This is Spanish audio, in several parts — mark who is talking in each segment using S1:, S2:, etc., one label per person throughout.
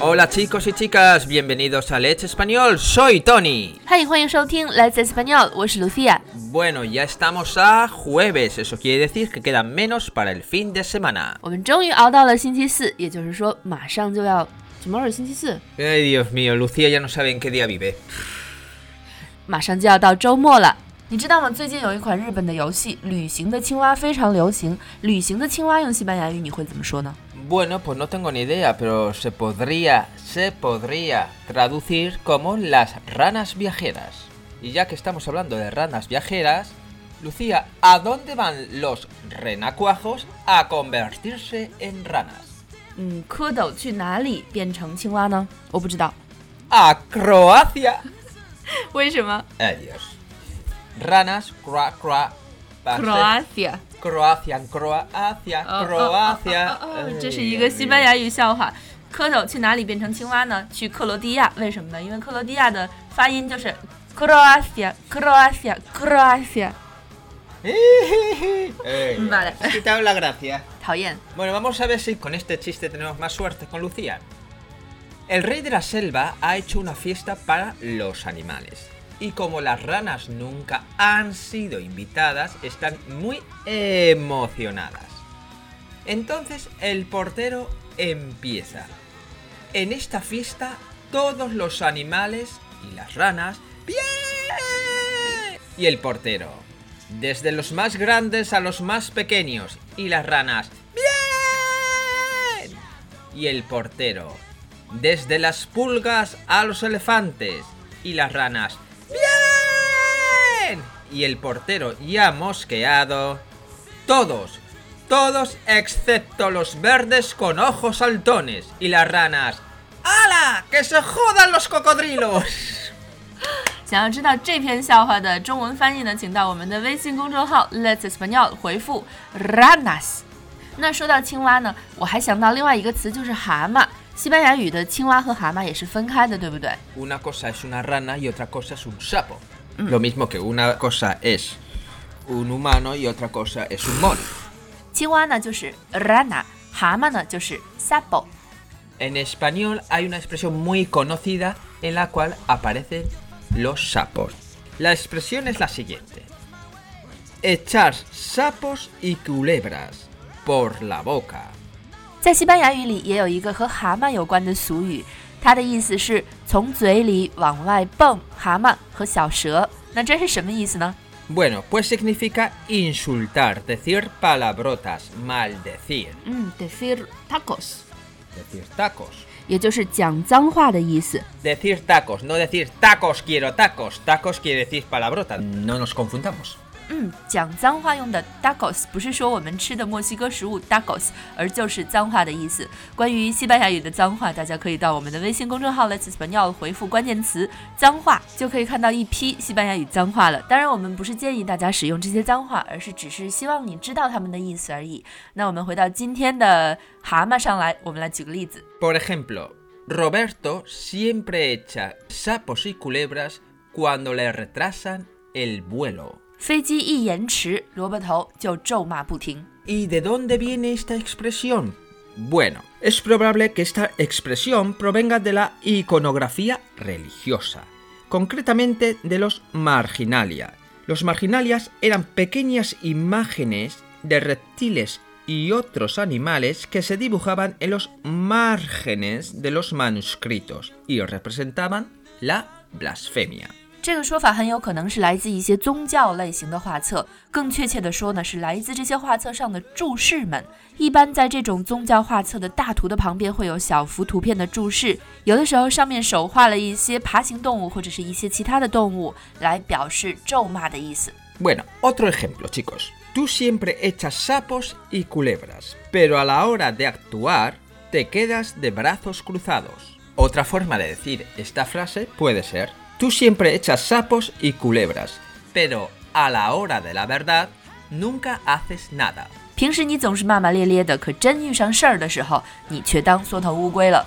S1: Hola chicos y chicas, bienvenidos a Let's Español, soy Tony.
S2: 嗨，欢迎收听 Let's Español，我是 Lucia。
S1: Bueno, ya estamos a jueves, eso quiere decir que quedan menos para el fin de semana.
S2: 我们终于熬到了星期四，也就是说马上就要什么时候是星期四？
S1: Ay, Dios mío, Lucía ya no sabe en qué día vive.
S2: 马上就要到周末了。你知道吗？最近有一款日本的游戏《旅行的青蛙》非常流行。旅行的青蛙用西班牙语你会怎么说呢？
S1: Bueno, pues no tengo ni idea, pero se podría, se podría traducir como las ranas viajeras. Y ya que estamos hablando de ranas viajeras, Lucía, ¿a dónde van los renacuajos a convertirse en ranas?
S2: 嗯，蝌蚪去哪里变成青蛙呢？我不知道，
S1: ¡A Croacia!
S2: 为什么
S1: Adiós. Ranas, croa, croa. va a ser
S2: ？Croatia。
S1: Croacia, Croacia,
S2: 哦
S1: Croacia.
S2: 哦哦哦哦
S1: Ay,
S2: 这是一个西班牙语笑话。蝌蚪去哪里变成青蛙呢？去克罗地亚，为什么呢？因为克罗地亚的发音就是 Croacia，Croacia，Croacia。
S1: Ay,
S2: Vale.
S1: has quitado la gracia.
S2: 讨厌。
S1: Bueno, vamos a ver si con este chiste tenemos más suerte con Lucía. El rey de la selva ha hecho una fiesta para los animales. Y como las ranas nunca han sido invitadas, están muy emocionadas. Entonces el portero empieza. En esta fiesta todos los animales y las ranas... ¡Bien! Y el portero. Desde los más grandes a los más pequeños. Y las ranas. ¡Bien! Y el portero. Desde las pulgas a los elefantes. Y las ranas ¡Bien! Y el portero ya mosqueado. Todos. Todos excepto los verdes con ojos saltones. Y las ranas. ¡Hala! ¡Que se jodan los cocodrilos!
S2: 想要知道这篇笑话的中文翻译呢，请到我们的微信公众号 Let's Español 回复 ranas。那说到青蛙呢，我还想到另外一个词就是蛤蟆。西班牙语的青蛙和蛤蟆也是分开的，对不对？
S1: Una cosa es una rana y otra cosa es un sapo. Lo mismo que una cosa es un humano y otra cosa es un mono.
S2: 青蛙呢就是 rana，蛤蟆呢就是 sapo。
S1: En español hay una expresión muy conocida en la cual aparecen los sapos. La expresión es la siguiente. Echar sapos y culebras por la boca.
S2: 在西班牙语里也有一个和蛤蟆有关的俗语， 它的意思是从嘴里往外蹦蛤蟆和小蛇。那这是什么意思呢？
S1: Bueno, pues significa insultar, decir palabrotas, maldecir,
S2: 嗯，decir tacos，
S1: decir tacos.
S2: 也就是讲脏话的意思。
S1: Decir tacos, no decir tacos quiero tacos. Tacos quiere decir palabrota. No nos confundamos.
S2: 嗯，讲脏话用的 tacos 不是说我们吃的墨西哥食物 tacos，而就是脏话的意思。关于西班牙语的脏话，大家可以到我们的微信公众号 Let's Español 回复关键词“脏话”，就可以看到一批西班牙语脏话了。当然，我们不是建议大家使用这些脏话，而是只是希望你知道它们的意思而已。那我们回到今天的蛤蟆上来，我们来举个例子。
S1: Por ejemplo, Roberto siempre echa sapos y culebras cuando le retrasan el vuelo.
S2: 飞机一延迟，萝卜头就咒骂不停。
S1: ¿Y de dónde viene esta expresión? Bueno, es probable que esta expresión provenga de la iconografía religiosa, concretamente de los marginalia. Los marginalias eran pequeñas imágenes de reptiles y otros animales que se dibujaban en los márgenes de los manuscritos y representaban la blasfemia.
S2: 这个说法很有可能是来自一些宗教类型的画册，更确切的说呢，是来自这些画册上的注释们。一般在这种宗教画册的大图的旁边会有小幅图片的注释，有的时候上面手画了一些爬行动物或者是一些其他的动物，来表示咒骂的意思。
S1: Bueno, otro ejemplo, chicos. Tú siempre echas sapos y culebras, pero a la hora de actuar te quedas de brazos cruzados. Otra forma de decir esta frase puede ser, tú siempre echas sapos y culebras, pero a la hora de la verdad nunca haces nada.
S2: 平时你总是骂骂咧咧的，可真遇上事儿的时候，你却当缩头乌龟了。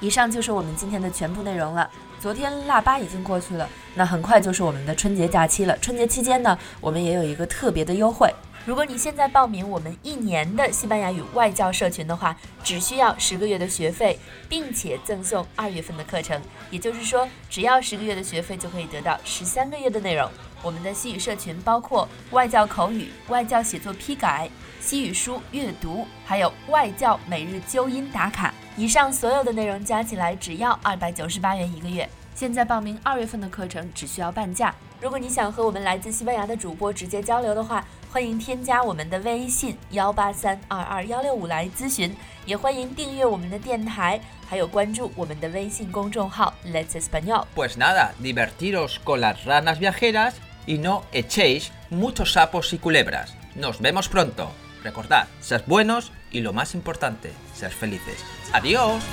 S2: 以上就是我们今天的全部内容了。昨天腊八已经过去了，那很快就是我们的春节假期了。春节期间呢，我们也有一个特别的优惠。如果你现在报名我们一年的西班牙语外教社群的话，只需要十个月的学费，并且赠送二月份的课程。也就是说，只要十个月的学费就可以得到十三个月的内容。我们的西语社群包括外教口语、外教写作批改、西语书阅读，还有外教每日纠音打卡。以上所有的内容加起来只要二百九十八元一个月。现在报名二月份的课程只需要半价。如果你想和我们来自西班牙的主播直接交流的话，欢迎添加我们的微信幺八三二二幺六五来咨询，也欢迎订阅我们的电台，还有关注我们的微信公众号 Let's
S1: Español。Pues nada, divertiros con las ranas viajeras y no echéis muchos sapos y culebras. Nos vemos pronto. Recordad, ser buenos y lo más importante, ser felices. Adiós.